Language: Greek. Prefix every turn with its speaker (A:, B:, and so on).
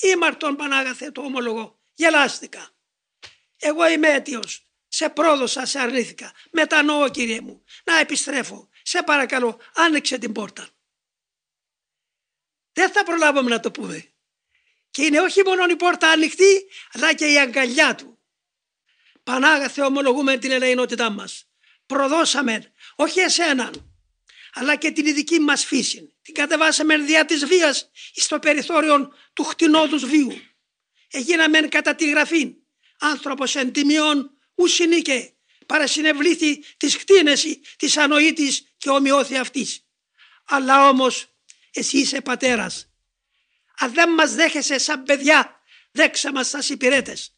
A: Ήμαρτον Πανάγαθε το ομολογώ. Γελάστηκα. Εγώ είμαι αίτιος. Σε πρόδωσα, σε αρνήθηκα. Μετανοώ κύριε μου. Να επιστρέφω. Σε παρακαλώ άνοιξε την πόρτα. Δεν θα προλάβουμε να το πούμε. Και είναι όχι μόνο η πόρτα ανοιχτή, αλλά και η αγκαλιά του. Πανάγαθε ομολογούμε την ελεηνότητά μας. Προδώσαμε όχι εσέναν, αλλά και την ειδική μας φύση. Την κατεβάσαμε διά της βίας στο περιθώριο του χτινόδους βίου. Έγιναμε κατά τη γραφή άνθρωπος εν τιμιών ουσινίκε παρασυνευλήθη της χτίνεση της ανοήτης και ομοιώθη αυτής. Αλλά όμως εσύ είσαι πατέρας. Αν δεν μας δέχεσαι σαν παιδιά δέξα μας σαν υπηρέτες.